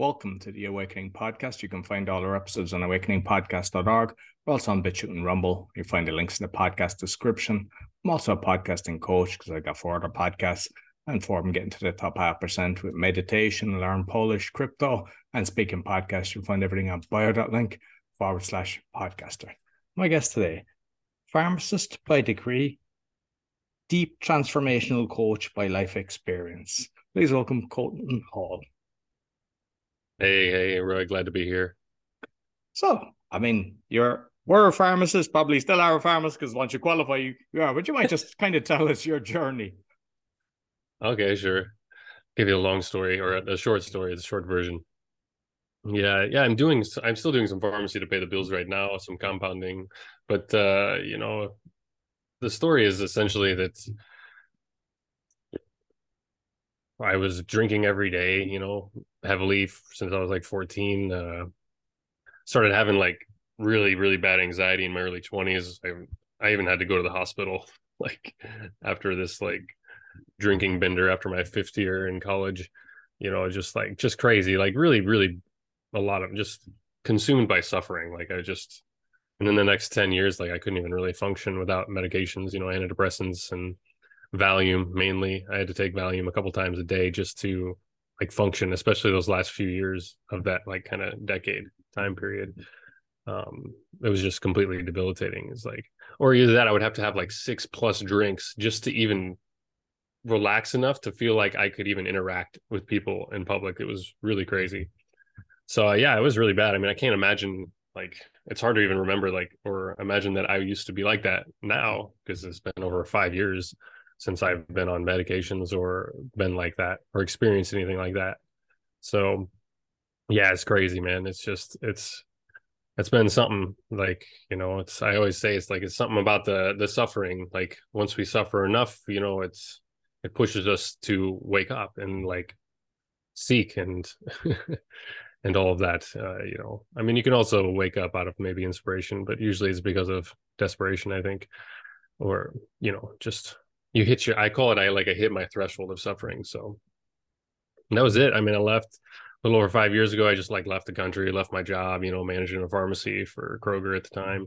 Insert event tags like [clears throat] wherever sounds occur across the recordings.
Welcome to the Awakening Podcast. You can find all our episodes on awakeningpodcast.org. We're also on BitChute and Rumble. You find the links in the podcast description. I'm also a podcasting coach because I got four other podcasts and four of them getting to the top half percent with meditation, learn Polish, crypto, and speaking podcast. You'll find everything on bio.link forward slash podcaster. My guest today, pharmacist by degree, deep transformational coach by life experience. Please welcome Colton Hall. Hey, hey, really glad to be here. So, I mean, you're we're a pharmacist, probably still are a pharmacist because once you qualify, you, you are. But you might just [laughs] kind of tell us your journey. Okay, sure. Give you a long story or a, a short story, the short version. Yeah, yeah, I'm doing. I'm still doing some pharmacy to pay the bills right now, some compounding, but uh, you know, the story is essentially that I was drinking every day, you know, heavily since I was like 14. Uh, started having like really, really bad anxiety in my early 20s. I, I even had to go to the hospital [laughs] like after this like drinking bender after my fifth year in college, you know, just like just crazy, like really, really a lot of just consumed by suffering. Like I just, and in the next 10 years, like I couldn't even really function without medications, you know, antidepressants and Valium mainly. I had to take Valium a couple times a day just to like function, especially those last few years of that like kind of decade time period. Um, it was just completely debilitating. It's like, or either that I would have to have like six plus drinks just to even relax enough to feel like I could even interact with people in public. It was really crazy. So uh, yeah, it was really bad. I mean, I can't imagine like it's hard to even remember like or imagine that I used to be like that now because it's been over five years since I've been on medications or been like that or experienced anything like that. So yeah, it's crazy, man. It's just it's it's been something like, you know, it's I always say it's like it's something about the the suffering. Like once we suffer enough, you know, it's it pushes us to wake up and like seek and [laughs] and all of that uh, you know i mean you can also wake up out of maybe inspiration but usually it's because of desperation i think or you know just you hit your i call it i like i hit my threshold of suffering so. That was it. I mean i left a little over five years ago i just like left the country left my job you know managing a pharmacy for kroger at the time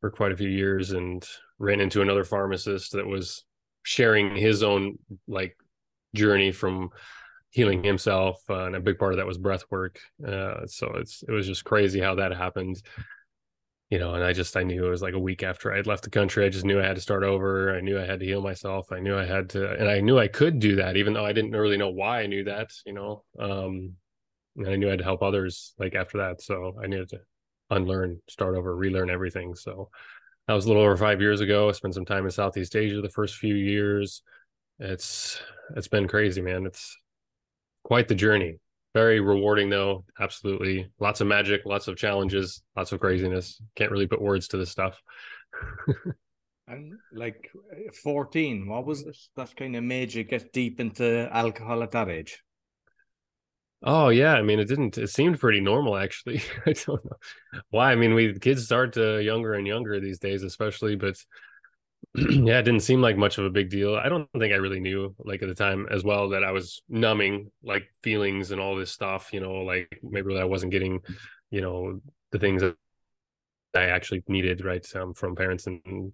for quite a few years and ran into another pharmacist that was sharing his own like journey from healing himself uh, and a big part of that was breath work. Uh, so it's it was just crazy how that happened you know, and I just I knew it was like a week after I had left the country. I just knew I had to start over. I knew I had to heal myself. I knew I had to, and I knew I could do that, even though I didn't really know why I knew that. You know, um, and I knew I had to help others like after that. So I needed to unlearn, start over, relearn everything. So that was a little over five years ago. I spent some time in Southeast Asia the first few years. It's it's been crazy, man. It's quite the journey very rewarding though. Absolutely. Lots of magic lots of challenges lots of craziness. Can't really put words to this stuff. [laughs] And like 14 what was this? That kind of made you get deep into alcohol at that age? Oh yeah. I mean it didn't it seemed pretty normal actually. [laughs] I don't know. Why? I mean we kids start to younger and younger these days especially but [clears throat] yeah, it didn't seem like much of a big deal. I don't think I really knew like at the time as well that I was numbing like feelings and all this stuff, you know, like maybe I wasn't getting, you know, the things that I actually needed, right? Um, from parents and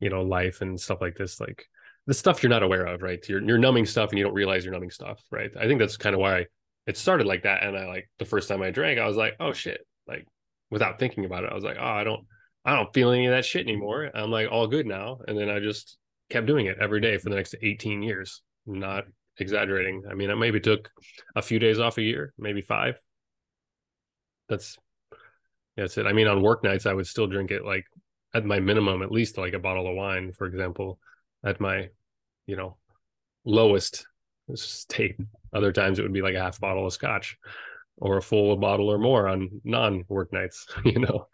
you know, life and stuff like this, like the stuff you're not aware of, right? You're you're numbing stuff and you don't realize you're numbing stuff, right? I think that's kind of why it started like that. And I like the first time I drank, I was like, oh shit, like without thinking about it, I was like, oh, I don't I don't feel any of that shit anymore. I'm like all good now. And then I just kept doing it every day for the next 18 years. Not exaggerating. I mean, I maybe took a few days off a year, maybe five. That's that's it. I mean, on work nights, I would still drink it like at my minimum, at least like a bottle of wine, for example, at my, you know, lowest state. Other times it would be like a half bottle of scotch or a full bottle or more on non work nights, [laughs] you know.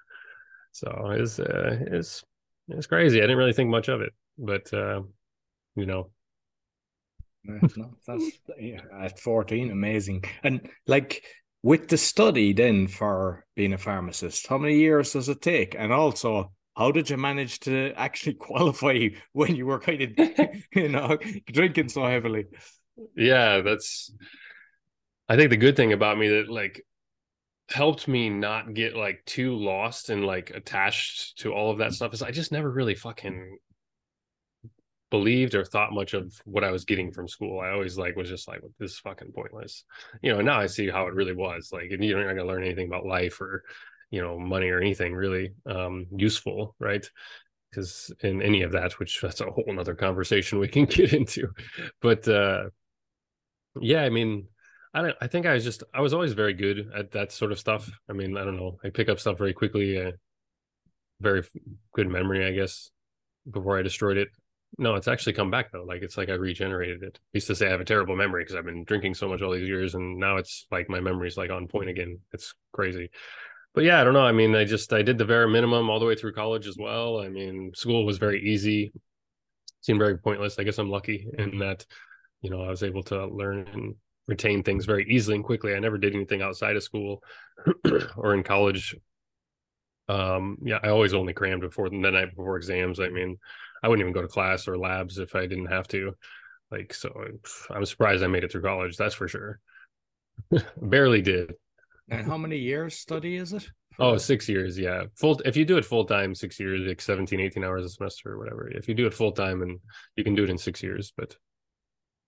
So it's uh, it's it's crazy. I didn't really think much of it, but uh, you know. no, that's yeah, at 14, amazing. And like with the study then for being a pharmacist, how many years does it take? And also, how did you manage to actually [laughs] qualify when you were kind of [laughs] you know drinking so heavily? Yeah, that's I think the good thing about me that like helped me not get like too lost and like attached to all of that stuff is I just never really fucking believed or thought much of what I was getting from school. I always like was just like this is fucking pointless. You know, now I see how it really was. Like you're not gonna learn anything about life or you know, money or anything really um useful, right? Because in any of that, which that's a whole nother conversation we can [laughs] get into. But uh yeah, I mean I don't. I think I was just. I was always very good at that sort of stuff. I mean, I don't know. I pick up stuff very quickly. Uh, very good memory, I guess. Before I destroyed it. No, it's actually come back though. Like it's like I regenerated it. I used to say I have a terrible memory because I've been drinking so much all these years, and now it's like my memory's like on point again. It's crazy. But yeah, I don't know. I mean, I just I did the very minimum all the way through college as well. I mean, school was very easy. Seemed very pointless. I guess I'm lucky in that, you know, I was able to learn and retain things very easily and quickly. I never did anything outside of school [clears throat] or in college. Um, yeah, I always only crammed before the night before exams. I mean, I wouldn't even go to class or labs if I didn't have to. Like, so I'm surprised I made it through college. That's for sure. [laughs] Barely did. And how many years study is it? Oh, six years. Yeah. Full. If you do it full time, six years, like 17, 18 hours a semester or whatever. If you do it full time and you can do it in six years, but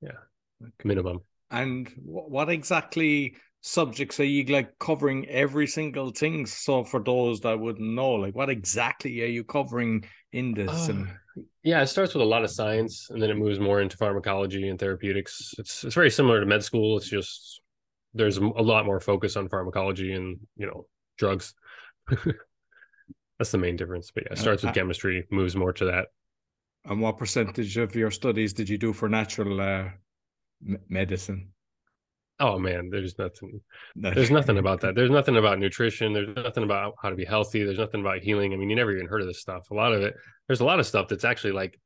yeah, okay. minimum. And what exactly subjects are you like covering every single thing? So for those that wouldn't know, like what exactly are you covering in this? Uh, yeah, it starts with a lot of science, and then it moves more into pharmacology and therapeutics. It's it's very similar to med school. It's just there's a lot more focus on pharmacology and you know drugs. [laughs] That's the main difference. But yeah, it starts with uh, chemistry, moves more to that. And what percentage of your studies did you do for natural uh, medicine? Oh man, there's nothing. There's nothing about that. There's nothing about nutrition. There's nothing about how to be healthy. There's nothing about healing. I mean, you never even heard of this stuff. A lot of it. There's a lot of stuff that's actually like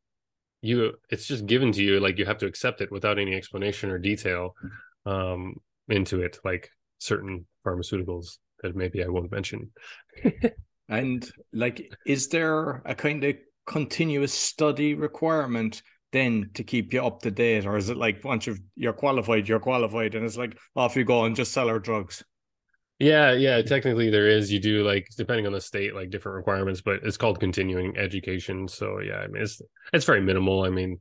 you. It's just given to you. Like you have to accept it without any explanation or detail um, into it. Like certain pharmaceuticals that maybe I won't mention. and like, is there a kind of continuous study requirement then to keep you up to date, or is it like once you've you're qualified, you're qualified, and it's like off you go and just sell our drugs? Yeah, yeah. Technically, there is. You do like depending on the state, like different requirements, but it's called continuing education. So yeah, I mean, it's it's very minimal. I mean,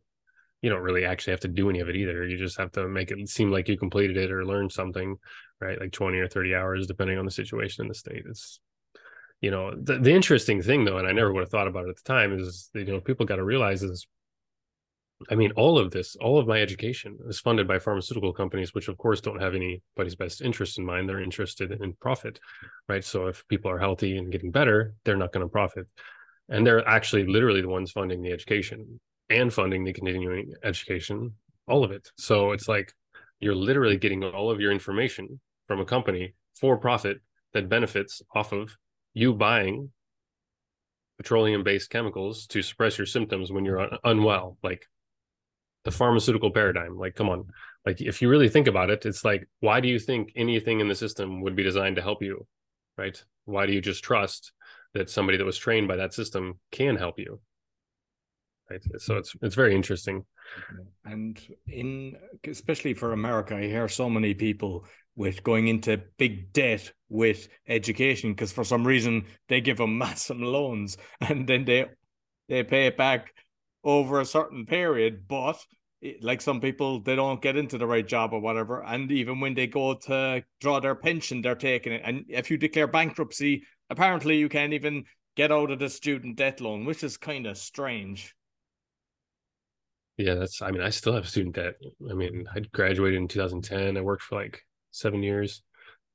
you don't really actually have to do any of it either. You just have to make it seem like you completed it or learned something, right? Like twenty or thirty hours, depending on the situation in the state. It's you know the, the interesting thing though, and I never would have thought about it at the time is you know people got to realize is I mean, all of this, all of my education is funded by pharmaceutical companies, which of course don't have anybody's best interest in mind. They're interested in profit, right? So if people are healthy and getting better, they're not going to profit. And they're actually literally the ones funding the education and funding the continuing education, all of it. So it's like you're literally getting all of your information from a company for profit that benefits off of you buying petroleum based chemicals to suppress your symptoms when you're un- unwell. Like the pharmaceutical paradigm. Like, come on. Like, if you really think about it, it's like, why do you think anything in the system would be designed to help you? Right? Why do you just trust that somebody that was trained by that system can help you? Right. So it's it's very interesting. And in especially for America, I hear so many people with going into big debt with education because for some reason they give them [laughs] massive loans and then they they pay it back over a certain period, but like some people, they don't get into the right job or whatever. And even when they go to draw their pension, they're taking it. And if you declare bankruptcy, apparently you can't even get out of the student debt loan, which is kind of strange. Yeah, that's, I mean, I still have student debt. I mean, I graduated in 2010. I worked for like seven years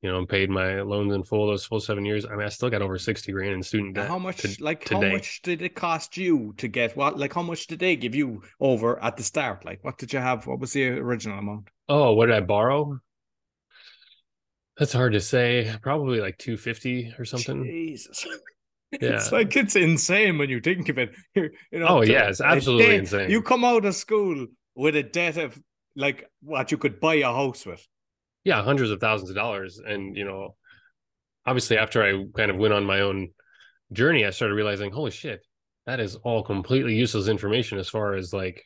you know, and paid my loans in full those full seven years. I mean, I still got over sixty grand in student debt. How much, to, like, today. how much did it cost you to get what? Like, how much did they give you over at the start? Like, what did you have? What was the original amount? Oh, what did I borrow? That's hard to say. Probably like two fifty or something. Jesus. [laughs] Yeah. It's like it's insane when you think of it. [laughs] you know, oh yeah, it's absolutely debt, insane. You come out of school with a debt of like what you could buy a house with yeah hundreds of thousands of dollars and you know obviously after i kind of went on my own journey i started realizing holy shit that is all completely useless information as far as like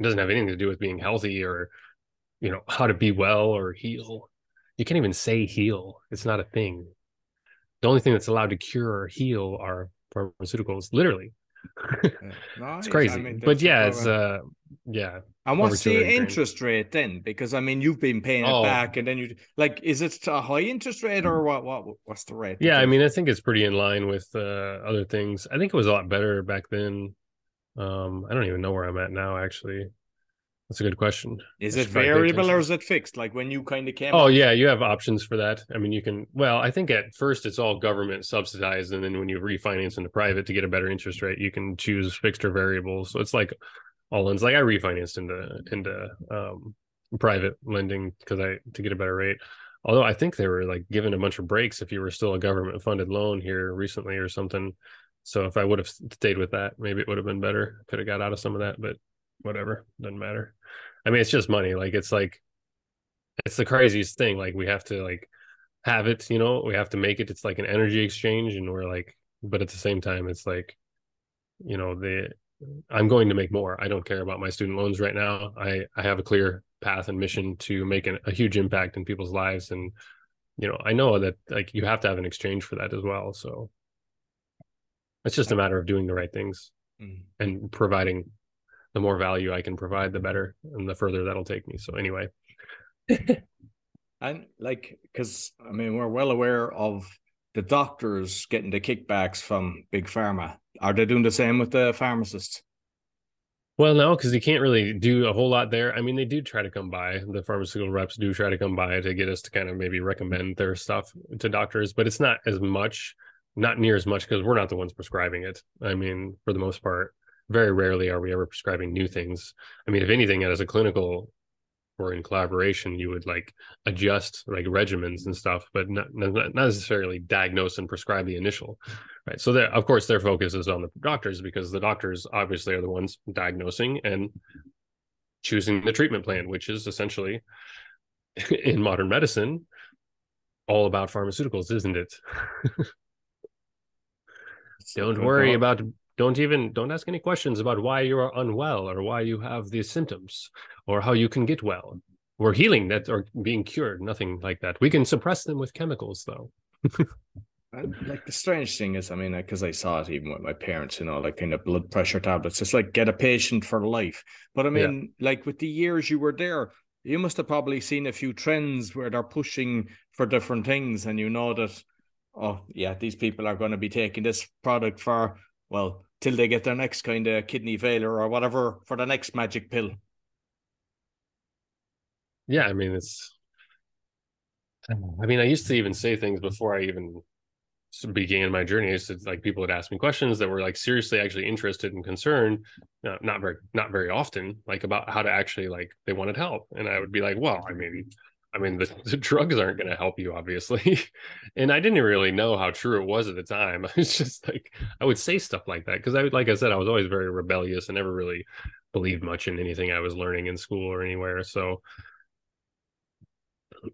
it doesn't have anything to do with being healthy or you know how to be well or heal you can't even say heal. It's not a thing. The only thing that's allowed to cure or heal are pharmaceuticals, literally. [laughs] no, it's crazy. I mean, but yeah, it's uh yeah. And what's the interest rate then? Because I mean, you've been paying oh. it back, and then you like, is it a high interest rate or what? What what's the rate? Yeah, I mean, I think it's pretty in line with uh, other things. I think it was a lot better back then. Um, I don't even know where I'm at now. Actually, that's a good question. Is it variable or is it fixed? Like when you kind of came. Oh yeah, you have options for that. I mean, you can. Well, I think at first it's all government subsidized, and then when you refinance into private to get a better interest rate, you can choose fixed or variable. So it's like all ends. Like I refinanced into into um, private lending because I to get a better rate. Although I think they were like given a bunch of breaks if you were still a government funded loan here recently or something. So if I would have stayed with that, maybe it would have been better. Could have got out of some of that, but whatever doesn't matter i mean it's just money like it's like it's the craziest thing like we have to like have it you know we have to make it it's like an energy exchange and we're like but at the same time it's like you know the i'm going to make more i don't care about my student loans right now i i have a clear path and mission to make an, a huge impact in people's lives and you know i know that like you have to have an exchange for that as well so it's just a matter of doing the right things mm. and providing the more value I can provide, the better, and the further that'll take me. So anyway, [laughs] and like, because I mean, we're well aware of the doctors getting the kickbacks from big pharma. Are they doing the same with the pharmacists? Well, no, because you can't really do a whole lot there. I mean, they do try to come by. The pharmaceutical reps do try to come by to get us to kind of maybe recommend their stuff to doctors, but it's not as much, not near as much because we're not the ones prescribing it. I mean, for the most part, very rarely are we ever prescribing new things. I mean, if anything, as a clinical or in collaboration, you would like adjust like regimens and stuff, but not, not necessarily diagnose and prescribe the initial. Right. So that of course their focus is on the doctors because the doctors obviously are the ones diagnosing and choosing the treatment plan, which is essentially [laughs] in modern medicine all about pharmaceuticals, isn't it? [laughs] Don't worry about don't even don't ask any questions about why you are unwell or why you have these symptoms or how you can get well. Or healing that or being cured nothing like that. We can suppress them with chemicals though. Like the strange thing is i mean because i saw it even with my parents you know like kind of blood pressure tablets. It's like get a patient for life. But i mean yeah. like with the years you were there you must have probably seen a few trends where they're pushing for different things and you know that oh yeah these people are going to be taking this product for well, till they get their next kind of kidney failure or whatever for the next magic pill. Yeah, I mean it's. I mean, I used to even say things before I even began my journey. It's like people would ask me questions that were like seriously actually interested and concerned, uh, not very not very often, like about how to actually like they wanted help, and I would be like, well, I mean, I mean, the, the drugs aren't going to help you, obviously. [laughs] and I didn't really know how true it was at the time. [laughs] I was just like, I would say stuff like that because I, like I said, I was always very rebellious and never really believed much in anything I was learning in school or anywhere. So,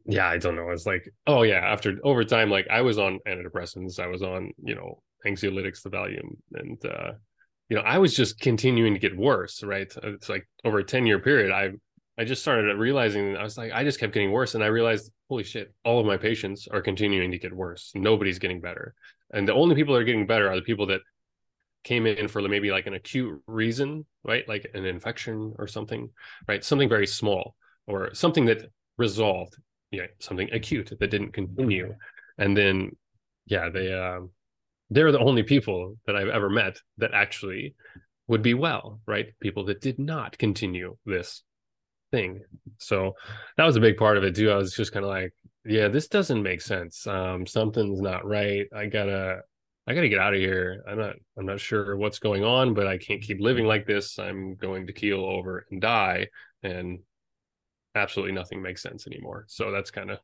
yeah, I don't know. It's like, oh yeah, after over time, like I was on antidepressants, I was on, you know, anxiolytics, the Valium, and uh, you know, I was just continuing to get worse. Right? It's like over a ten year period, I I just started realizing I was like, I just kept getting worse. And I realized, holy shit, all of my patients are continuing to get worse. Nobody's getting better. And the only people that are getting better are the people that came in for maybe like an acute reason, right? Like an infection or something, right? Something very small or something that resolved, yeah, something acute that didn't continue. And then, yeah, they, uh, they're the only people that I've ever met that actually would be well, right? People that did not continue this thing. So that was a big part of it too. I was just kind of like, yeah, this doesn't make sense. Um, something's not right. I gotta, I gotta get out of here. I'm not, I'm not sure what's going on, but I can't keep living like this. I'm going to keel over and die, and absolutely nothing makes sense anymore. So that's kind of.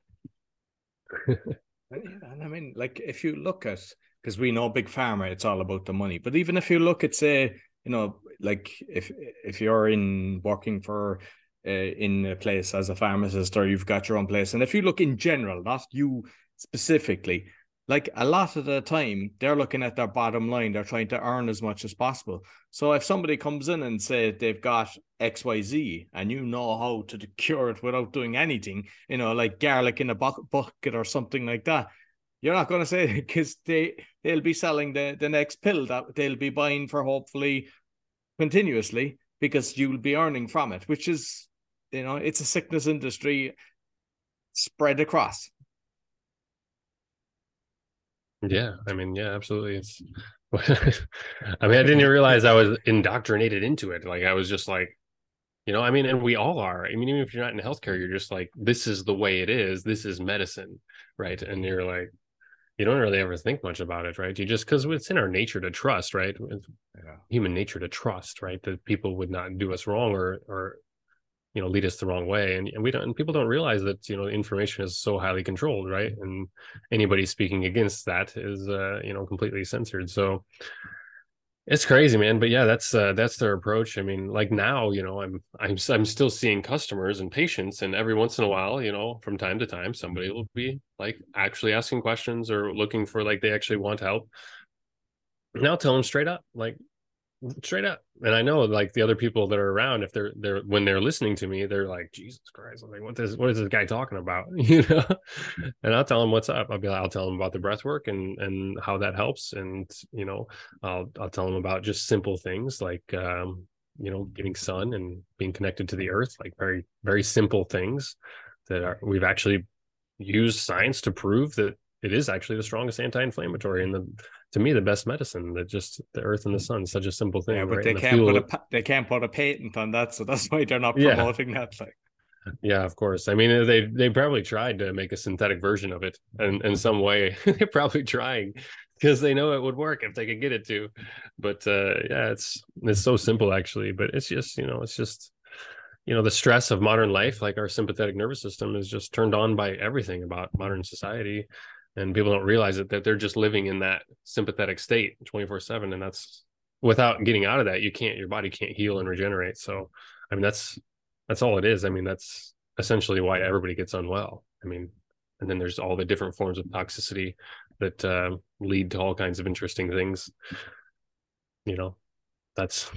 and I mean, like if you look at because we know big pharma, it's all about the money. But even if you look at say, you know, like if if you're in working for uh, in a place as a pharmacist or you've got your own place. And if you look in general, not you specifically, like a lot of the time they're looking at their bottom line they're trying to earn as much as possible so if somebody comes in and say they've got xyz and you know how to cure it without doing anything you know like garlic in a bucket or something like that you're not going to say [laughs] because they they'll be selling the the next pill that they'll be buying for hopefully continuously because you'll be earning from it which is you know it's a sickness industry spread across yeah, I mean, yeah, absolutely. It's [laughs] I mean, I didn't realize I was indoctrinated into it. Like I was just like, you know, I mean, and we all are. I mean, even if you're not in healthcare, you're just like, this is the way it is. This is medicine, right? And you're like, you don't really ever think much about it, right? You just because it's in our nature to trust, right? Yeah. Human nature to trust, right? That people would not do us wrong or or you know lead us the wrong way and, and we don't and people don't realize that you know information is so highly controlled right? And anybody speaking against that is uh you know completely censored. So it's crazy man. But yeah that's uh that's their approach. I mean like now you know i'm i'm i'm still seeing customers and patients and every once in a while you know from time to time somebody will be like actually asking questions or looking for like they actually want help. Now tell them straight up like straight up. And i know like the other people that are around if they're they're when they're listening to me they're like jesus christ like what is what is this guy talking about? [laughs] You know? And i'll tell them what's up. I'll be like, i'll tell them about the breath work and and how that helps. And you know i'll i'll tell them about just simple things like um you know getting sun and being connected to the earth like very very simple things that are we've actually used science to prove that it is actually the strongest anti-inflammatory and the to me the best medicine that just the earth and the sun such a simple thing yeah but right? they can't put a they can't put a patent on that so that's why they're not promoting yeah. that like yeah of course. I mean they they probably tried to make a synthetic version of it and in some way. [laughs] They're probably trying because they know it would work if they could get it to. But uh yeah it's it's so simple actually but it's just you know it's just you know the stress of modern life like our sympathetic nervous system is just turned on by everything about modern society and people don't realize it that they're just living in that sympathetic state 24 7 and that's without getting out of that you can't your body can't heal and regenerate. So i mean that's that's all it is. I mean that's essentially why everybody gets unwell. I mean and then there's all the different forms of toxicity that uh, lead to all kinds of interesting things. You know that's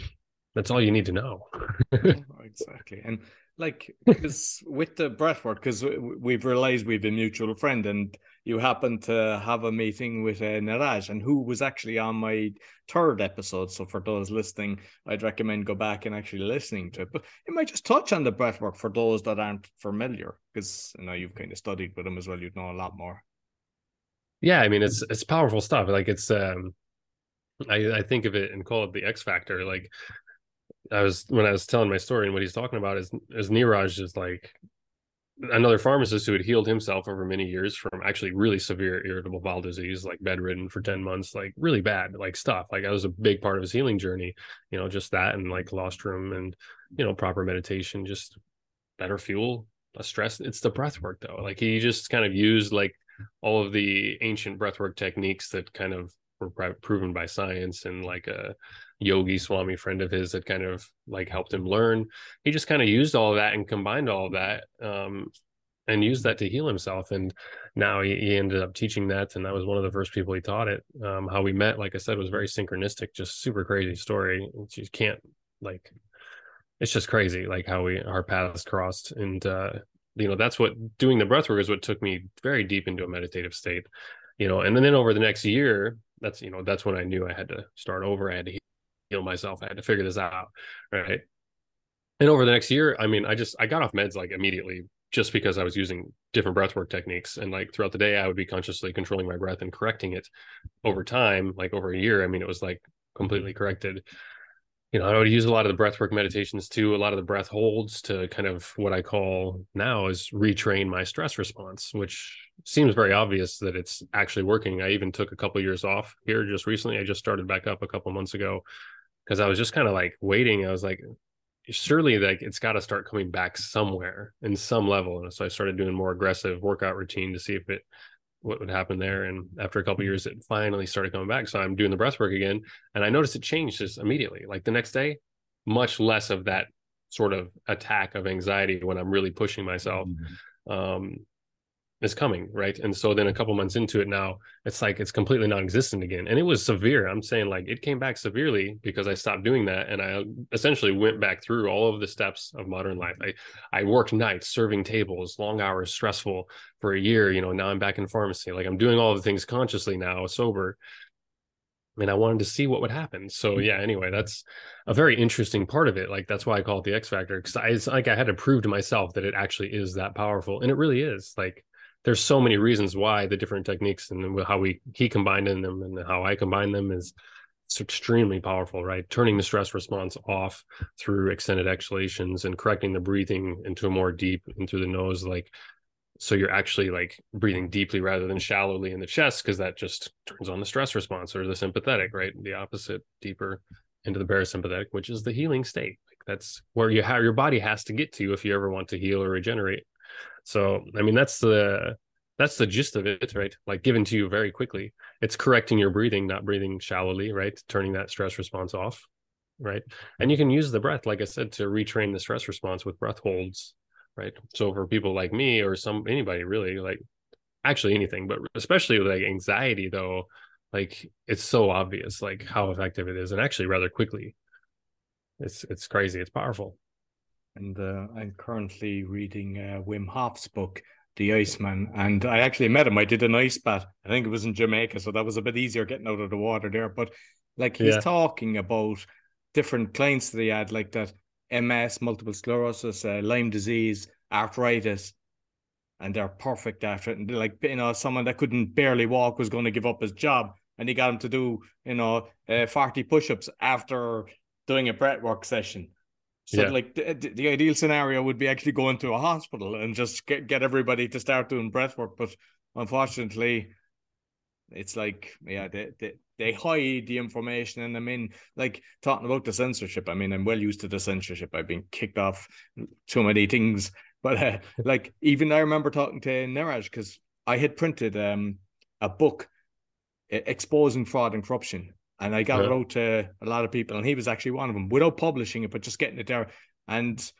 that's all you need to know. [laughs] Exactly. And like because with the breath work because we've realized we've a mutual friend and you happened to have a meeting with uh, Niraj and who was actually on my third episode so for those listening i'd recommend go back and actually listening to it but it might just touch on the breath work for those that aren't familiar because you know you've kind of studied with him as well you'd know a lot more yeah i mean it's it's powerful stuff like it's um I, I think of it and call it the X factor. Like I was when I was telling my story and what he's talking about is is Niraj is like another pharmacist who had healed himself over many years from actually really severe irritable bowel disease, like bedridden for 10 months, like really bad, like stuff. Like that was a big part of his healing journey, you know, just that and like colostrum and, you know, proper meditation, just better fuel, less stress. It's the breath work though. Like he just kind of used like all of the ancient breathwork techniques that kind of were proven by science and like a yogi swami friend of his that kind of like helped him learn. He just kind of used all of that and combined all of that um, and used that to heal himself. And now he, he, ended up teaching that and that was one of the first people he taught it. Um, how we met like i said was very synchronistic just super crazy story. You can't like it's just crazy like how we our paths crossed. And uh you know that's what doing the breath work is what took me very deep into a meditative state you know. And then over the next year that's you know that's when i knew i had to start over. I had to heal myself. I had to figure this out. Right. And over the next year, I mean, I just I got off meds like immediately just because I was using different breathwork techniques. And like throughout the day, I would be consciously controlling my breath and correcting it over time, like over a year. I mean, it was like completely corrected. You know, I would use a lot of the breathwork meditations too, a lot of the breath holds to kind of what I call now is retrain my stress response, which seems very obvious that it's actually working. I even took a couple of years off here just recently. I just started back up a couple months ago because I was just kind of like waiting. I was like, surely like it's got to start coming back somewhere in some level. And so I started doing more aggressive workout routine to see if it what would happen there. And after a couple years, it finally started coming back. So I'm doing the breath work again, and I noticed it changed just immediately. Like the next day, much less of that sort of attack of anxiety when I'm really pushing myself. Mm-hmm. Um, is coming, right? And so then a couple months into it now, it's like it's completely non-existent again. And it was severe. I'm saying like it came back severely because I stopped doing that and I essentially went back through all of the steps of modern life. I I worked nights, serving tables, long hours, stressful for a year, you know, now I'm back in pharmacy. Like I'm doing all the things consciously now, sober. And I wanted to see what would happen. So mm-hmm. yeah, anyway, that's a very interesting part of it. Like that's why I call it the X factor because it's like I had to prove to myself that it actually is that powerful, and it really is. Like there's so many reasons why the different techniques and how we he combined in them and how I combine them is it's extremely powerful, right? Turning the stress response off through extended exhalations and correcting the breathing into a more deep into the nose, like so you're actually like breathing deeply rather than shallowly in the chest because that just turns on the stress response or the sympathetic, right? The opposite, deeper into the parasympathetic, which is the healing state. Like that's where you have your body has to get to if you ever want to heal or regenerate. So, I mean, that's the that's the gist of it, right? Like given to you very quickly. It's correcting your breathing, not breathing shallowly, right? Turning that stress response off, right? And you can use the breath, like I said, to retrain the stress response with breath holds, right? So for people like me or some anybody really, like actually anything, but especially like anxiety though, like it's so obvious like how effective it is and actually rather quickly. It's it's crazy. It's powerful and uh, I'm currently reading uh, Wim Hof's book, The Iceman. And I actually met him. I did an ice bath. I think it was in Jamaica, so that was a bit easier getting out of the water there. But like he's yeah. talking about different clients that he had, like that MS, multiple sclerosis, uh, Lyme disease, arthritis, and they're perfect after it. And like you know, someone that couldn't barely walk was going to give up his job, and he got him to do you know uh, forty push-ups after doing a breathwork session. So yeah. like the, the ideal scenario would be actually going to a hospital and just get, get everybody to start doing breath work. But unfortunately, it's like, yeah, they, they, they hide the information. And I mean, like talking about the censorship, I mean, I'm well used to the censorship. I've been kicked off too many things. [laughs] But uh, like, even I remember talking to Niraj because I had printed um, a book exposing fraud and corruption and I got yeah. it out to a lot of people, and he was actually one of them without publishing it, but just getting it there. And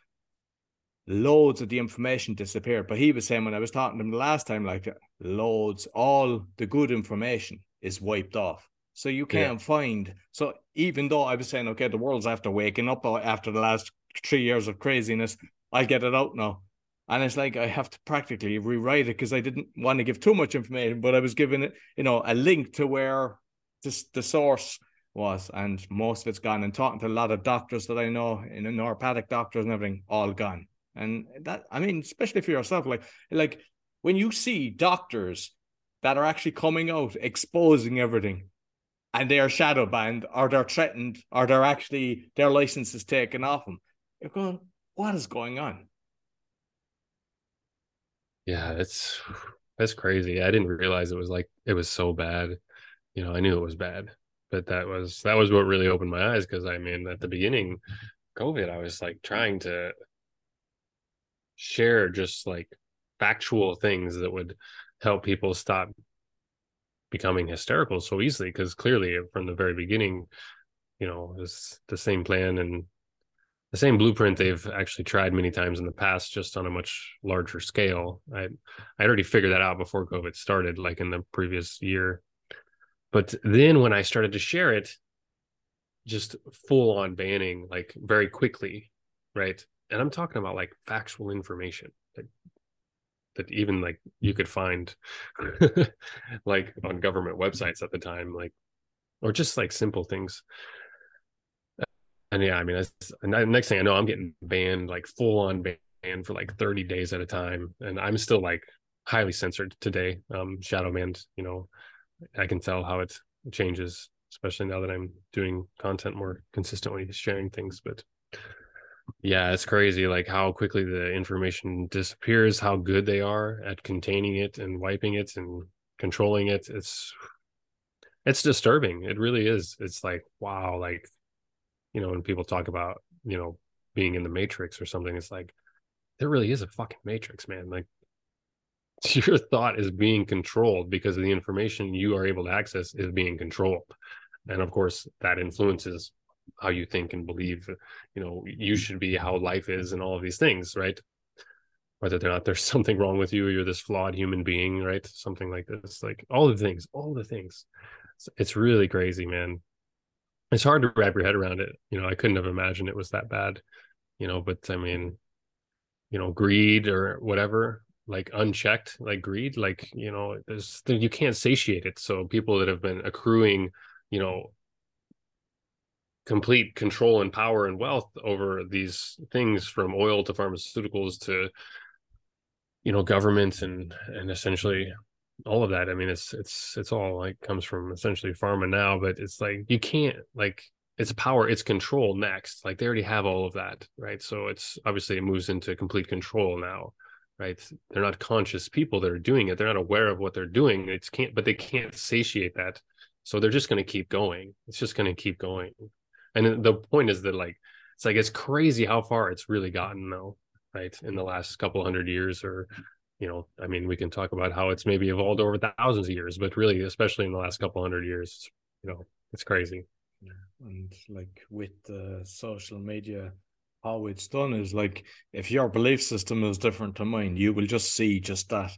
loads of the information disappeared. But he was saying when I was talking to him the last time, like loads, all the good information is wiped off. So you can't yeah. find. So even though I was saying, okay, the world's after waking up uh, after the last three years of craziness, I'll get it out now. And it's like I have to practically rewrite it because I didn't want to give too much information, but I was giving it, you know, a link to where this, the source was, and most of it's gone. And talking to a lot of doctors that I know, in you know, naturopathic doctors and everything, all gone. And that, I mean, especially for yourself, like, like when you see doctors that are actually coming out exposing everything, and they are shadow banned, or they're threatened, or they're actually their license is taken off them, you're going, what is going on? Yeah, it's that's crazy. I didn't realize it was like it was so bad you know, I knew it was bad, but that was that was what really opened my eyes because I mean, at the beginning, COVID, I was like trying to share just like factual things that would help people stop becoming hysterical so easily because clearly from the very beginning you know it's the same plan and the same blueprint they've actually tried many times in the past just on a much larger scale. I i already figured that out before covid started like in the previous year but then when I started to share it, just full on banning, like very quickly, right? And I'm talking about like factual information that that even like you could find [laughs] like on government websites at the time, like or just like simple things. And yeah, I mean, that's, next thing I know, I'm getting banned, like full on banned for like 30 days at a time, and I'm still like highly censored today, um, shadow banned, you know, I can tell how it changes, especially now that I'm doing content more consistently, sharing things. But yeah, it's crazy like how quickly the information disappears, how good they are at containing it and wiping it and controlling it. It's it's disturbing. It really is. It's like, wow, like, you know, when people talk about, you know, being in the matrix or something, it's like there really is a fucking matrix, man. Like [laughs] your thought is being controlled because the information you are able to access is being controlled and of course that influences how you think and believe you know you should be how life is and all of these things right whether or not there's [laughs] something wrong with you, you're this flawed human being, right? Something like this, like all the things, all the things. It's, it's really crazy, man. It's hard to wrap your head around it. You know, I couldn't have imagined it was that bad, you know, but I mean, you know, greed or whatever, like unchecked, like greed, like, you know, there's, you can't satiate it. So people that have been accruing, you know, complete control and power and wealth over these things from oil to pharmaceuticals to you know government and and essentially all of that i mean it's it's it's all like comes from essentially pharma now but it's like you can't like it's power it's control next. Like they already have all of that right? So it's obviously it moves into complete control now right? They're not conscious people that are doing it. They're not aware of what they're doing. It's can't but they can't satiate that. So they're just going to keep going. It's just going to keep going. And the point is that like it's like it's crazy how far it's really gotten though right in the last couple hundred years or you know i mean we can talk about how it's maybe evolved over thousands of years but really especially in the last couple hundred years you know it's crazy. And like with the social media how it's done is like if your belief system is different to mine you will just see just that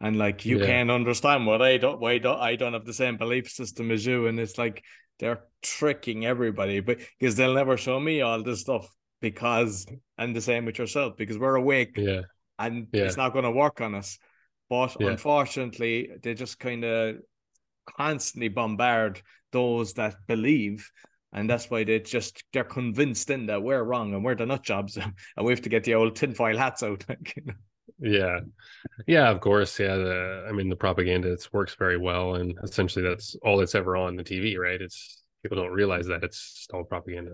and like you yeah. can't understand what i don't why don't i don't have the same belief system as you and it's like they're tricking everybody but because they'll never show me all this stuff because and the same with yourself because we're awake yeah and yeah. it's not going to work on us but yeah. unfortunately they just kind of constantly bombard those that believe and that's why they just they're convinced in that we're wrong and we're the nut jobs [laughs] and we have to get the old tinfoil hats out [laughs] yeah yeah of course yeah the, i mean the propaganda it works very well and essentially that's all that's ever on the tv right it's people don't realize that it's all propaganda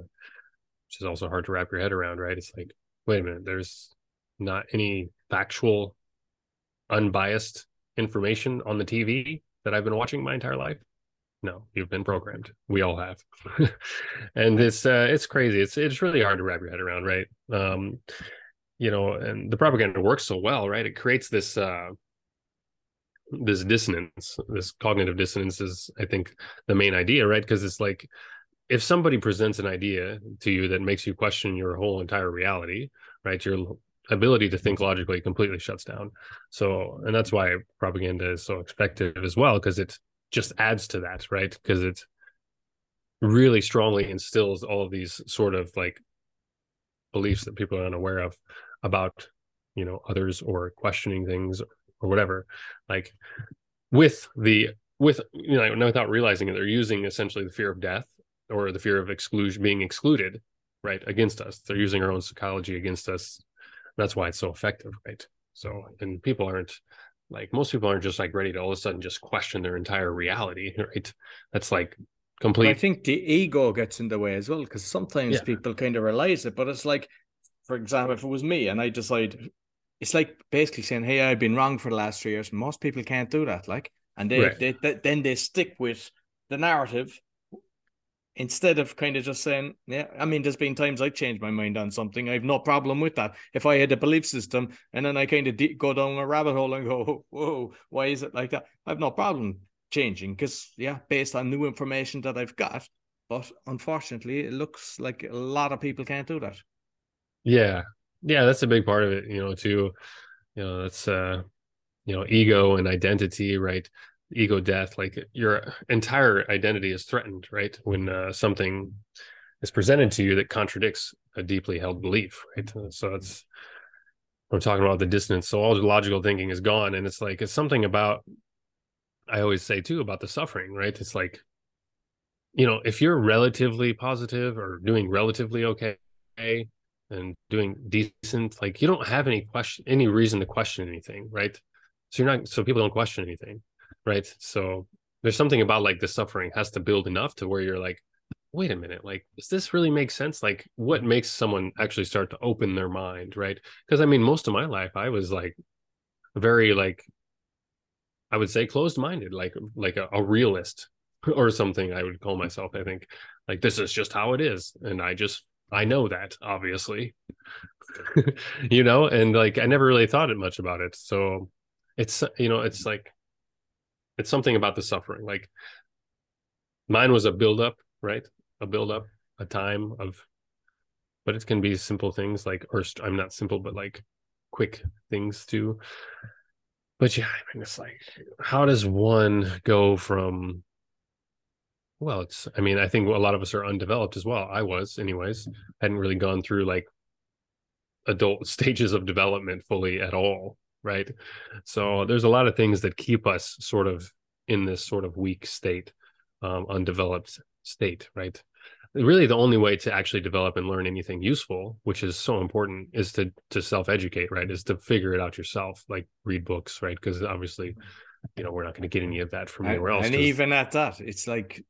which is also hard to wrap your head around, right? It's like, wait a minute, there's not any factual, unbiased information on the TV that I've been watching my entire life. No, you've been programmed. We all have, [laughs] and it's uh, it's crazy. It's it's really hard to wrap your head around, right? Um, you know, and the propaganda works so well, right? It creates this uh, this dissonance, this cognitive dissonance is, I think, the main idea, right? Because it's like if somebody presents an idea to you that makes you question your whole entire reality, right? Your ability to think logically completely shuts down. So, and that's why propaganda is so effective as well, because it just adds to that, right? Because it really strongly instills all of these sort of like beliefs that people are unaware of about, you know, others or questioning things or whatever. Like with the, with, you know, without realizing it, they're using essentially the fear of death or the fear of exclusion being excluded right against us they're using our own psychology against us that's why it's so effective right so and people aren't like most people aren't just like ready to all of a sudden just question their entire reality [laughs] right that's like complete i think the ego gets in the way as well because sometimes yeah. people kind of realize it but it's like for example if it was me and i decide it's like basically saying hey i've been wrong for the last three years most people can't do that like and they, right. they, they then they stick with the narrative instead of kind of just saying, yeah, I mean, there's been times I've changed my mind on something. I have no problem with that. If I had a belief system and then I kind of de- go down a rabbit hole and go, [laughs] whoa, why is it like that? I have no problem changing because, yeah, based on new information that I've got. But unfortunately, it looks like a lot of people can't do that. Yeah. Yeah, that's a big part of it, you know, too. You know, that's, uh, you know, ego and identity, right? Ego death like your entire identity is threatened right? When uh, something is presented to you that contradicts a deeply held belief right? So it's we're talking about the dissonance. So all the logical thinking is gone and it's like it's something about i always say too about the suffering right? It's like you know if you're relatively positive or doing relatively okay and doing decent like you don't have any question any reason to question anything right? So you're not so people don't question anything right? So there's something about like the suffering has to build enough to where you're like wait a minute like does this really make sense? Like what makes someone actually start to open their mind right? Because i mean most of my life i was like very like i would say closed minded like like a, a realist [laughs] or something i would call mm-hmm. myself i think. Like this is just how it is and i just i know that obviously. [laughs] You know? And like i never really thought it much about it. So it's you know it's like it's something about the suffering like mine was a buildup right a buildup a time of but it can be simple things like or i'm not simple but like quick things too. But yeah, I mean, it's like, how does one go from? Well, it's. I mean, I think a lot of us are undeveloped as well. I was, anyways. I hadn't really gone through like adult [laughs] stages of development fully at all, right? So there's a lot of things that keep us sort of in this sort of weak state, um, undeveloped state, right? Really, the only way to actually develop and learn anything useful, which is so important, is to to self educate, right? Is to figure it out yourself, like read books, right? Because obviously, you know, we're not going to get any of that from anywhere else. And even at that, it's like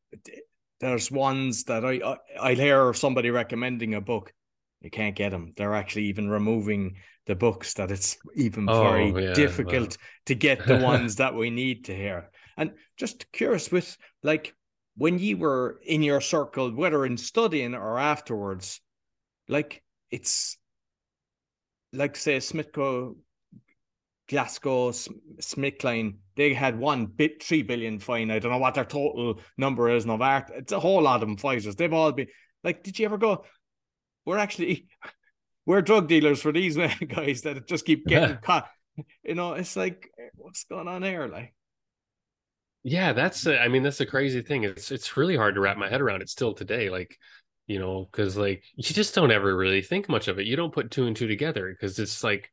there's ones that I, I I'll hear somebody recommending a book, you can't get them. They're actually even removing the books that it's even oh, very yeah, difficult well. to get the [laughs] ones that we need to hear. And just curious with like when you were in your circle, whether in studying or afterwards, like it's like say Smithco, Glaxo, Smithkline, they had one bit three billion fine. I don't know what their total number is. Novart, it's a whole lot of them fighters. They've all been like, did you ever go? We're actually we're drug dealers for these [laughs] guys that just keep getting caught. You know, it's like what's going on here, like. Yeah, that's a, I mean that's a crazy thing. It's it's really hard to wrap my head around it still today. Like, you know, because like you just don't ever really think much of it. You don't put two and two together because it's like,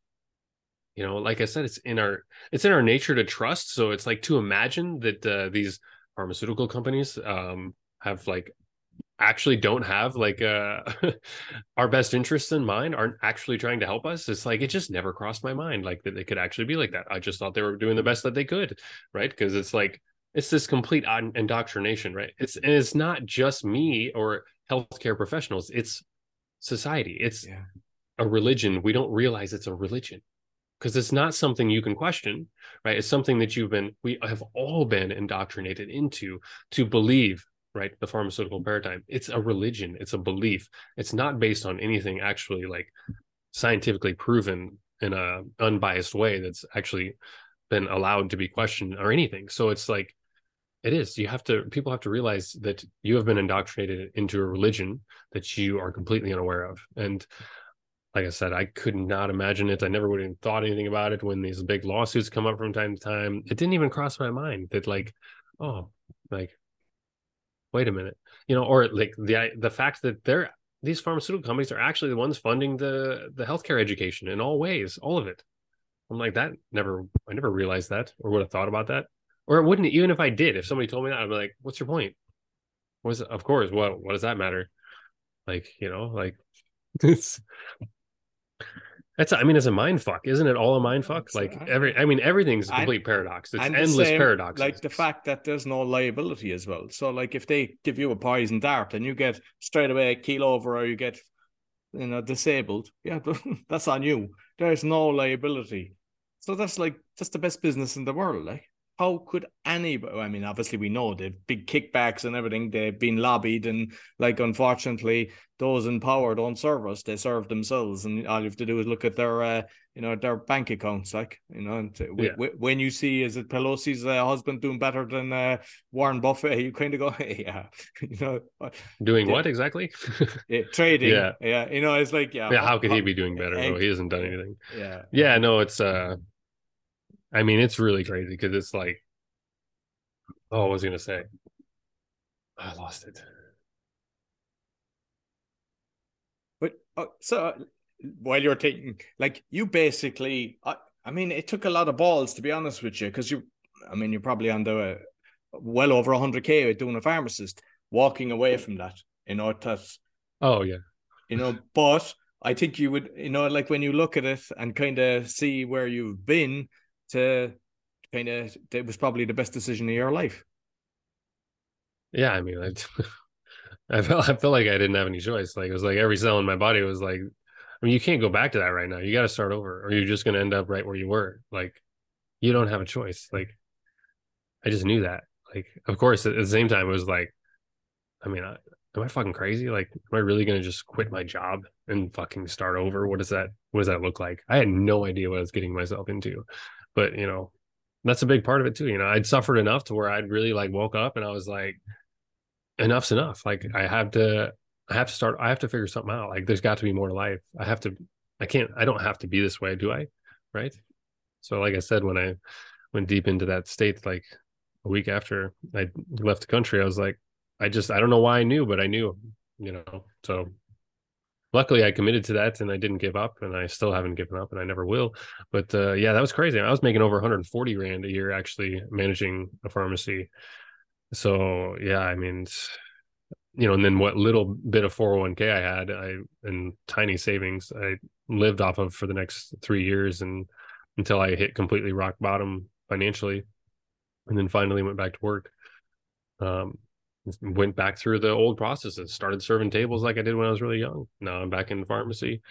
you know, like I said, it's in our it's in our nature to trust. So it's like to imagine that uh, these pharmaceutical companies um have like actually don't have like uh [laughs] our best interests in mind aren't actually trying to help us it's like it just never crossed my mind like that they could actually be like that. I just thought they were doing the best that they could right? Because it's like it's this complete indoctrination right? It's and it's not just me or healthcare professionals it's society it's yeah. a religion. We don't realize it's a religion because it's not something you can question right? It's something that you've been we have all been indoctrinated into to believe right the pharmaceutical paradigm. It's a religion. It's a belief. It's not based on anything actually like scientifically proven in a unbiased way that's actually been allowed to be questioned or anything. So it's like it is. You have to people have to realize that you have been indoctrinated into a religion that you are completely unaware of. And like i said i could not imagine it. I never would have thought anything about it when these big lawsuits come up from time to time. It didn't even cross my mind that like oh like wait a minute. You know or like the the fact that they're these pharmaceutical companies are actually the ones funding the the healthcare education in all ways all of it. I'm like that never i never realized that or would have thought about that. Or it wouldn't even if i did if somebody told me that i'd be like what's your point? Was of course what what does that matter? Like you know like [laughs] it's that's I mean, it's a mind fuck, isn't it? All a mind fuck. Like uh, every, I mean, everything's a complete paradox. It's endless same, paradox. Like the fact that there's no liability as well. So, like, if they give you a poison dart and you get straight away a keel over or you get, you know, disabled, yeah, [laughs] that's on you. There's no liability. So that's like that's the best business in the world. Like, how could anybody? I mean, obviously we know they've big kickbacks and everything. They've been lobbied, and like unfortunately, those in power don't serve us; they serve themselves. And all you have to do is look at their, uh, you know, their bank accounts. Like you know, and yeah. when you see is it Pelosi's uh, husband doing better than uh, Warren Buffett, [laughs] you kind of go, hey, [laughs] yeah, [laughs] you know, doing what exactly? yeah, trading. Yeah, yeah. You know, it's like yeah. Yeah, how could he be doing better? Well, he hasn't done anything. Yeah. Yeah. No, it's uh I mean, it's really crazy because it's like, oh, I was gonna say, I lost it. But uh, so uh, while you're taking, like, you basically, I, I mean, it took a lot of balls to be honest with you, because you, I mean, you're probably on the uh, well over 100k doing a pharmacist, walking away from that. You know, that's oh yeah, you know, but I think you would, you know, like when you look at it and kind of see where you've been to kind of it was probably the best decision of your life. Yeah, I mean, I, [laughs] I felt I felt like I didn't have any choice. Like it was like every cell in my body was like, I mean, you can't go back to that right now. You got to start over, or you're just going to end up right where you were. Like you don't have a choice. Like I just knew that. Like of course, at the same time, it was like, I mean, I, am I fucking crazy? Like, am I really going to just quit my job and fucking start over? What does that? What does that look like? I had no idea what I was getting myself into but you know that's a big part of it too you know i'd suffered enough to where i'd really like woke up and i was like enough's enough like i have to i have to start i have to figure something out like there's got to be more to life i have to i can't i don't have to be this way do i right? So, like I said, when I went deep into that state, like a week after I left the country, I was like, I just I don't know why I knew, but I knew, you know. So luckily I committed to that and I didn't give up and I still haven't given up and I never will. But uh, yeah, that was crazy. I was making over 140 grand a year actually managing a pharmacy. So yeah, I mean, you know, and then what little bit of 401k I had, I and tiny savings, I lived off of for the next three years and until I hit completely rock bottom financially, and then finally went back to work. Um, went back through the old processes, started serving tables like I did when I was really young. Now I'm back in pharmacy,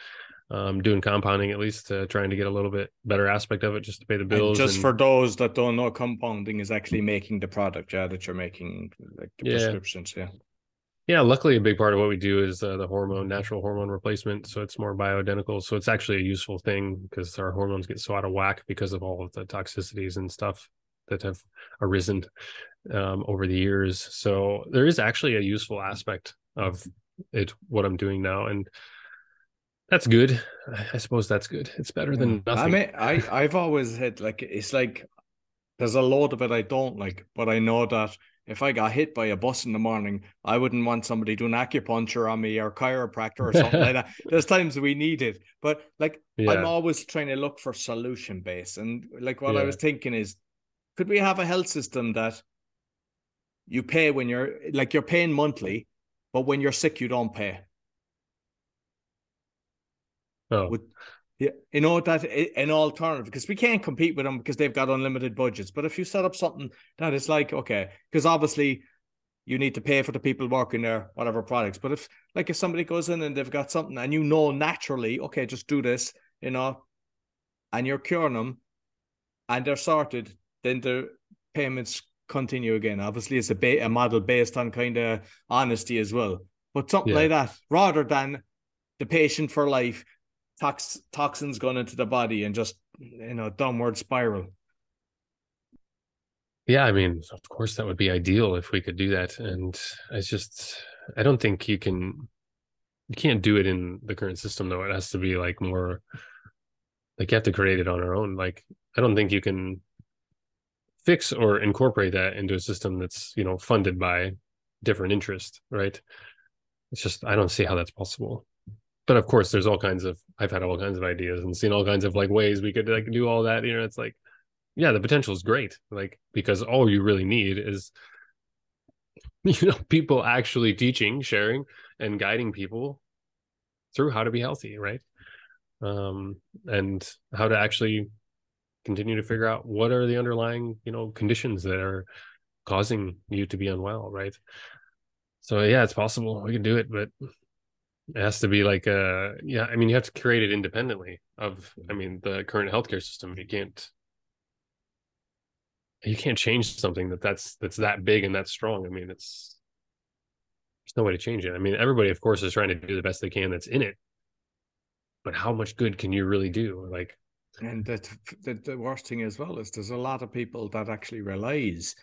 um, doing compounding at least, uh, trying to get a little bit better aspect of it just to pay the bills. And just and, for those that don't know, compounding is actually making the product, yeah, that you're making, like the yeah. prescriptions, yeah. Yeah, luckily a big part of what we do is uh, the hormone, natural hormone replacement. So it's more bioidentical. So it's actually a useful thing because our hormones get so out of whack because of all of the toxicities and stuff that have arisen um, over the years. So there is actually a useful aspect of it, what I'm doing now. And that's good. I suppose that's good. It's better than nothing. I mean, I, I've always had like, it's like, there's a lot of it I don't like, but I know that if I got hit by a bus in the morning, I wouldn't want somebody doing acupuncture on me or chiropractor or something like that. [laughs] There's times we need it, but like yeah. I'm always trying to look for solution base. And like what yeah. I was thinking is, could we have a health system that you pay when you're like you're paying monthly, but when you're sick, you don't pay. Oh. Would, yeah, you know that an alternative because we can't compete with them because they've got unlimited budgets. But if you set up something that is like okay, because obviously you need to pay for the people working there, whatever products. But if like if somebody goes in and they've got something and you know naturally, okay, just do this, you know, and you're curing them, and they're sorted, then the payments continue again. Obviously, it's a, ba- a model based on kind of honesty as well. But something yeah. like that, rather than the patient for life, tox- toxins going into the body and just you know downward spiral. Yeah, I mean, of course, that would be ideal if we could do that. And it's just, I don't think you can, you can't do it in the current system though. It has to be like more, like you have to create it on our own. Like I don't think you can fix or incorporate that into a system that's you know funded by different interest right? It's just i don't see how that's possible. But of course there's all kinds of i've had all kinds of ideas and seen all kinds of like ways we could like do all that you know it's like yeah the potential is great like because all you really need is [laughs] you know people actually teaching sharing and guiding people through how to be healthy right? Um and how to actually continue to figure out what are the underlying you know conditions that are causing you to be unwell right? So yeah it's possible we can do it but it has to be like uh yeah i mean you have to create it independently of i mean the current healthcare system. You can't you can't change something that that's that's that big and that strong. I mean it's there's no way to change it. I mean everybody of course is trying to do the best they can that's in it. But how much good can you really do? Like and the, the, the worst thing as well is there's a lot of people that actually realize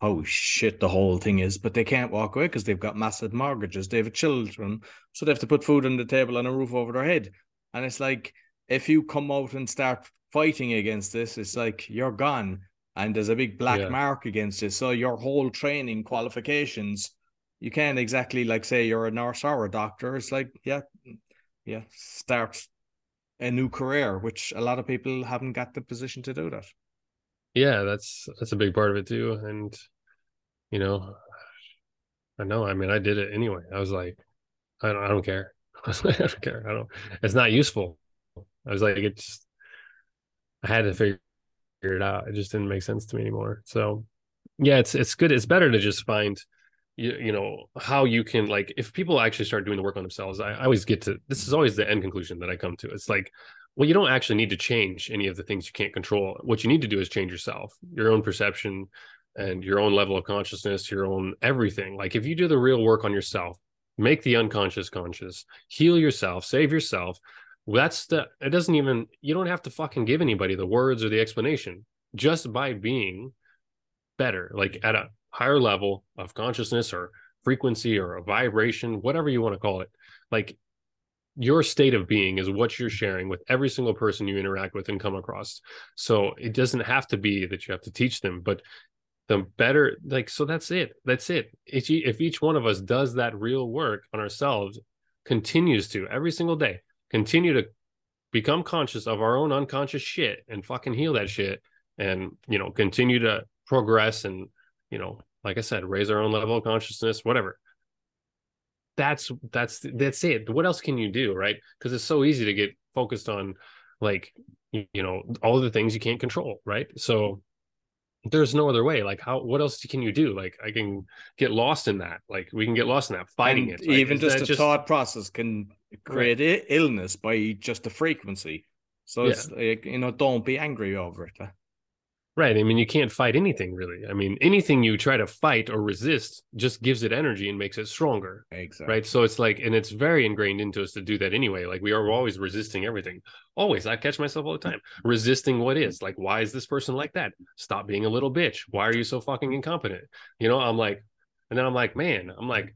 how shit the whole thing is, but they can't walk away because they've got massive mortgages, they have children, so they have to put food on the table and a roof over their head. And it's like if you come out and start fighting against this, it's like you're gone, and there's a big black yeah. mark against it. So your whole training qualifications, you can't exactly like say you're a nurse or a doctor. It's like yeah, yeah, start a new career, which a lot of people haven't got the position to do that. Yeah, that's that's a big part of it too. And you know, I know. I mean, I did it anyway. I was like, I don't, I don't care. I, [laughs] like, I don't care. I don't. It's not useful. I was like, it's. I had to figure it out. It just didn't make sense to me anymore. So, yeah, it's it's good. It's better to just find you, you know how you can like if people actually start doing the work on themselves I, I always get to this is always the end conclusion that i come to. It's like well you don't actually need to change any of the things you can't control. What you need to do is change yourself your own perception and your own level of consciousness your own everything. Like if you do the real work on yourself make the unconscious conscious heal yourself save yourself that's the it doesn't even you don't have to fucking give anybody the words or the explanation. Just by being better like at a higher level of consciousness or frequency or a vibration, whatever you want to call it. Like your state of being is what you're sharing with every single person you interact with and come across. So it doesn't have to be that you have to teach them, but the better like so that's it that's it if, if each one of us does that real work on ourselves continues to every single day continue to become conscious of our own unconscious shit and fucking heal that shit and you know continue to progress and you know like i said raise our own level of consciousness whatever. That's that's that's it. What else can you do right? Because it's so easy to get focused on like you know all the things you can't control right? So there's no other way. Like how what else can you do? Like i can get lost in that. Like we can get lost in that fighting and it like, even just a just... thought process can create right. illness by just the frequency. So yeah. it's like you know don't be angry over it Right. I mean, you can't fight anything really. I mean, anything you try to fight or resist just gives it energy and makes it stronger. Exactly. Right. So it's like, and it's very ingrained into us to do that anyway. Like we are always resisting everything. Always. I catch myself all the time resisting what is. Like, why is this person like that? Stop being a little bitch. Why are you so fucking incompetent? You know, I'm like, and then I'm like, man, I'm like,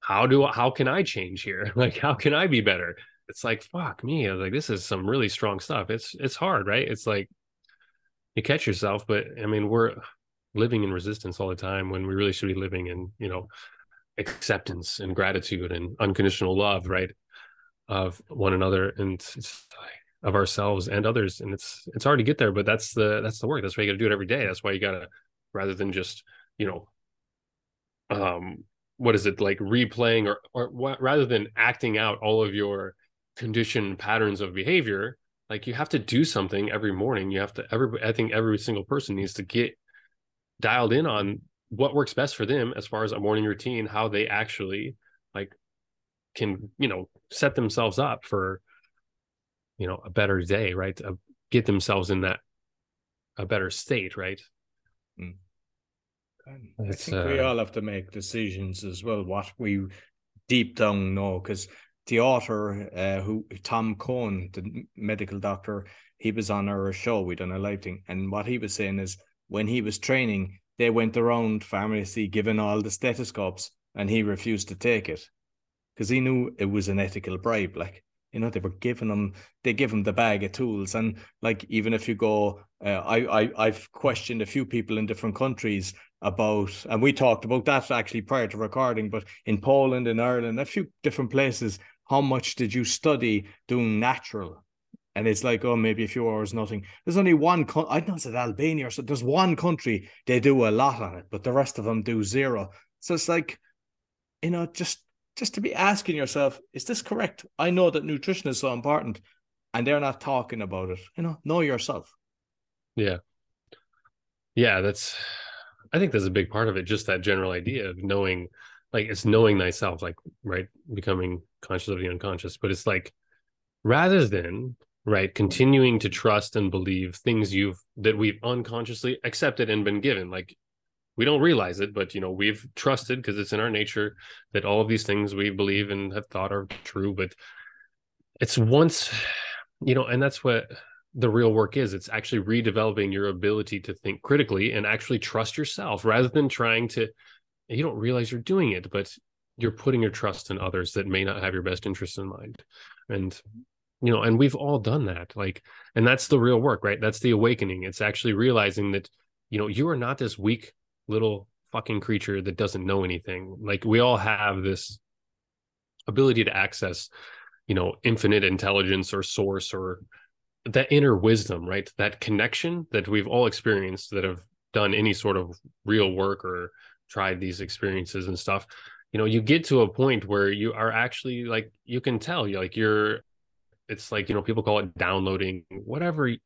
how do how can I change here? [laughs] Like, how can I be better? It's like fuck me. I was like, this is some really strong stuff. It's it's hard, right? It's like you catch yourself, but I mean, we're living in resistance all the time when we really should be living in, you know, acceptance and gratitude and unconditional love, right? Of one another and of ourselves and others. And it's it's hard to get there, but that's the that's the work. That's why you gotta do it every day. That's why you gotta rather than just, you know, um what is it like replaying or or rather than acting out all of your conditioned patterns of behavior like you have to do something every morning. You have to every i think every single person needs to get dialed in on what works best for them as far as a morning routine how they actually like can you know set themselves up for you know a better day right? Uh, get themselves in that a better state right? Mm. i think uh, we all have to make decisions as well what we deep down know because the author uh, who Tom Cowan, the medical doctor, he was on our show. We done a live thing, and what he was saying is when he was training, they went around pharmacy giving all the stethoscopes, and he refused to take it because he knew it was an ethical bribe. Like you know, they were giving him, they give him the bag of tools, and like even if you go, uh, I I I've questioned a few people in different countries about, and we talked about that actually prior to recording, but in Poland, in Ireland, a few different places how much did you study doing natural? And it's like, oh, maybe a few hours, nothing. There's only one, co- I don't know, Albania or so. There's one country they do a lot on it, but the rest of them do zero. So it's like, you know, just just to be asking yourself, is this correct? I know that nutrition is so important, and they're not talking about it. You know, know yourself. Yeah, yeah, that's. I think that's a big part of it. Just that general idea of knowing like it's knowing thyself like right becoming conscious of the unconscious but it's like rather than right continuing to trust and believe things you've that we've unconsciously accepted and been given like we don't realize it but you know we've trusted because it's in our nature that all of these things we believe and have thought are true but it's once you know and that's what the real work is. It's actually redeveloping your ability to think critically and actually trust yourself rather than trying to you don't realize you're doing it, but you're putting your trust in others that may not have your best interests in mind. And you know, and we've all done that. Like, and that's the real work, right? That's the awakening. It's actually realizing that, you know, you are not this weak little fucking creature that doesn't know anything. Like we all have this ability to access, you know, infinite intelligence or source or that inner wisdom, right? That connection that we've all experienced that have done any sort of real work or tried these experiences and stuff you know you get to a point where you are actually like you can tell you like you're it's like you know people call it downloading whatever you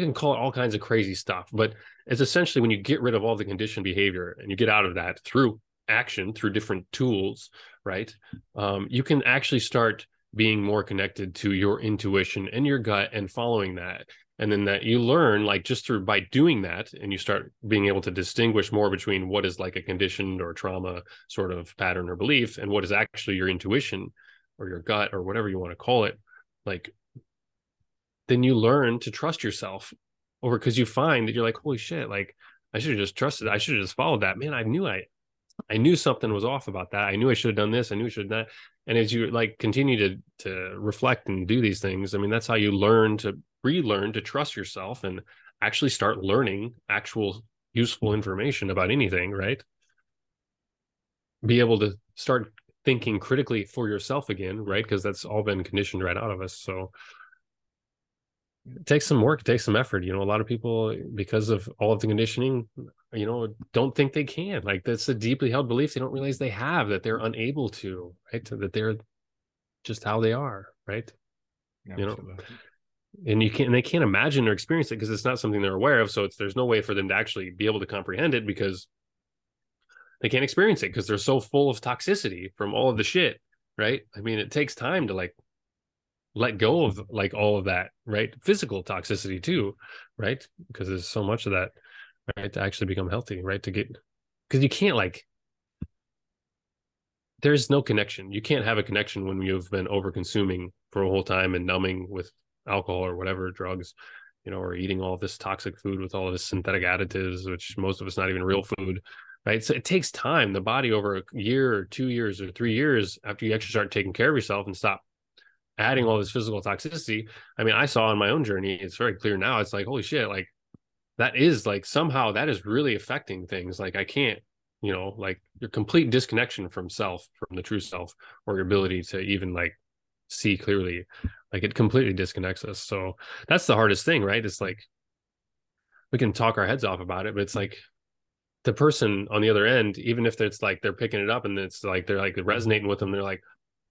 can call it all kinds of crazy stuff but it's essentially when you get rid of all the conditioned behavior and you get out of that through action through different tools right um, you can actually start being more connected to your intuition and your gut and following that and then that you learn like just through by doing that and you start being able to distinguish more between what is like a conditioned or trauma sort of pattern or belief and what is actually your intuition or your gut or whatever you want to call it like then you learn to trust yourself over because you find that you're like holy shit like i should have just trusted i should have just followed that man i knew i I knew something was off about that. I knew I should have done this. I knew I should that. And as you like continue to to reflect and do these things, I mean, that's how you learn to relearn to trust yourself and actually start learning actual useful information about anything, right? Be able to start thinking critically for yourself again, right? Because that's all been conditioned right out of us. So it takes some work, it takes some effort. You know, a lot of people, because of all of the conditioning, you know, don't think they can. Like that's a deeply held belief they don't realize they have that they're unable to, right? That they're just how they are, right? You know, and you can't, and they can't imagine or experience it because it's not something they're aware of. So it's there's no way for them to actually be able to comprehend it because they can't experience it because they're so full of toxicity from all of the shit, right? I mean, it takes time to like let go of like all of that, right? Physical toxicity too, right? Because there's so much of that, right? To actually become healthy, right? To get because you can't like there's no connection. You can't have a connection when you've been over consuming for a whole time and numbing with alcohol or whatever drugs, you know, or eating all this toxic food with all of this synthetic additives, which most of it's not even real food, right? So it takes time. The body over a year or two years or three years after you actually start taking care of yourself and stop adding all this physical toxicity. I mean, I saw on my own journey, it's very clear now. It's like, holy shit, like that is like somehow that is really affecting things. Like I can't, you know, like your complete disconnection from self, from the true self, or your ability to even like see clearly. Like it completely disconnects us. So that's the hardest thing, right? It's like we can talk our heads off about it, but it's like the person on the other end, even if it's like they're picking it up and it's like they're like resonating with them, they're like,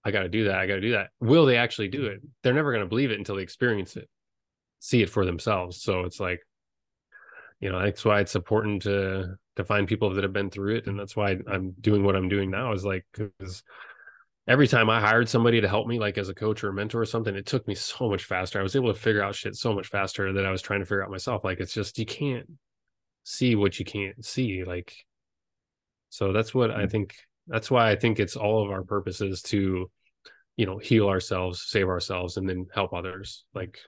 I got to do that. I got to do that. Will they actually do it? They're never going to believe it until they experience it, see it for themselves. So it's like, you know, that's why it's important to to find people that have been through it, and that's why I'm doing what I'm doing now. Is like because every time I hired somebody to help me, like as a coach or a mentor or something, it took me so much faster. I was able to figure out shit so much faster that I was trying to figure out myself. Like it's just you can't see what you can't see. Like so that's what I mm. think that's why I think it's all of our purposes to, you know, heal ourselves, save ourselves, and then help others. Like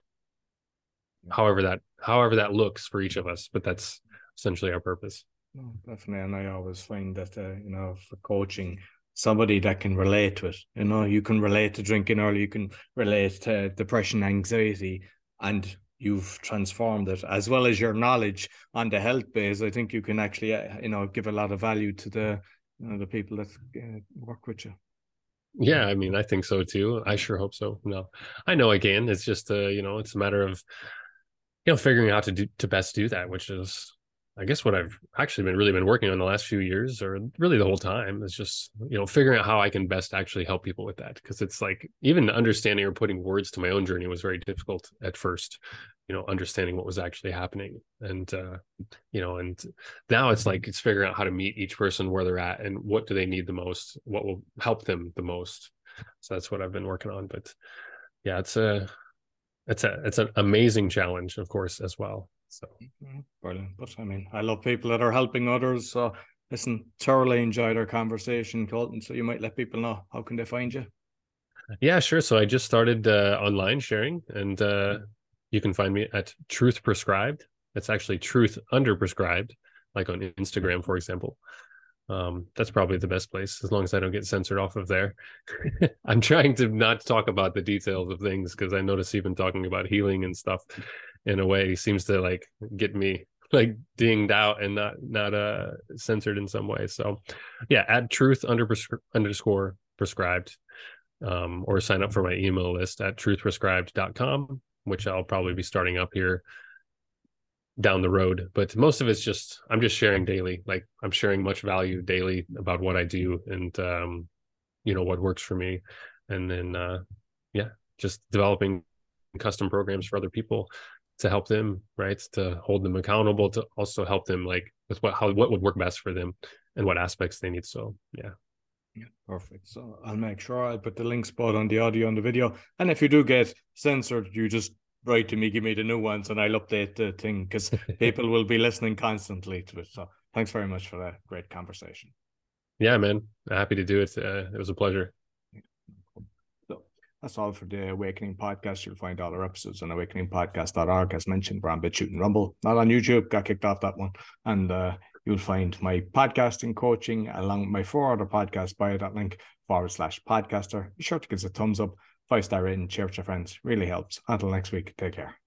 however that however that looks for each of us, but that's essentially our purpose. No, definitely, and I always find that uh, you know for coaching, somebody that can relate to it. You know, you can relate to drinking early, you can relate to depression, anxiety, and you've transformed it as well as your knowledge on the health base. I think you can actually, uh, you know, give a lot of value to the you know, the people that uh, work with you. Yeah, I mean, I think so too. I sure hope so. No, I know again, it's just uh, you know, it's a matter of you know figuring out how to do to best do that, which is I guess what I've actually been really been working on the last few years, or really the whole time, is just you know figuring out how I can best actually help people with that. Because it's like even understanding or putting words to my own journey was very difficult at first you know understanding what was actually happening and uh you know and now it's like it's figuring out how to meet each person where they're at and what do they need the most what will help them the most so that's what i've been working on but yeah it's a it's a it's an amazing challenge of course as well so mm-hmm. brilliant but i mean i love people that are helping others so listen thoroughly enjoyed our conversation colton so you might let people know how can they find you yeah sure so i just started uh, online sharing and uh you can find me at Truth Prescribed. It's actually Truth Under Prescribed, like on Instagram, for example. Um, that's probably the best place as long as I don't get censored off of there. [laughs] I'm trying to not talk about the details of things because I notice even talking about healing and stuff in a way seems to like get me like dinged out and not not uh censored in some way. So yeah, add truth under underscore prescribed um, or sign up for my email list at truthprescribed.com which I'll probably be starting up here down the road. But most of it's just I'm just sharing daily. Like I'm sharing much value daily about what I do and um, you know what works for me. And then uh yeah, just developing custom programs for other people to help them, right? To hold them accountable, to also help them like with what how what would work best for them and what aspects they need. So yeah. Yeah, perfect. So I'll make sure I put the links both on the audio and the video. And if you do get censored, you just write to me, give me the new ones, and I'll update the thing because [laughs] people will be listening constantly to it. So thanks very much for that great conversation. Yeah, man. Happy to do it. Uh, it was a pleasure. So that's all for the Awakening Podcast. You'll find all our episodes on awakeningpodcast.org. As mentioned, we're on BitChute and Rumble, not on YouTube. Got kicked off that one. And uh, You'll find my podcasting coaching along with my four other podcasts by that link forward slash podcaster. Be sure to give us a thumbs up, five star rating, share with your friends. Really helps. Until next week, take care.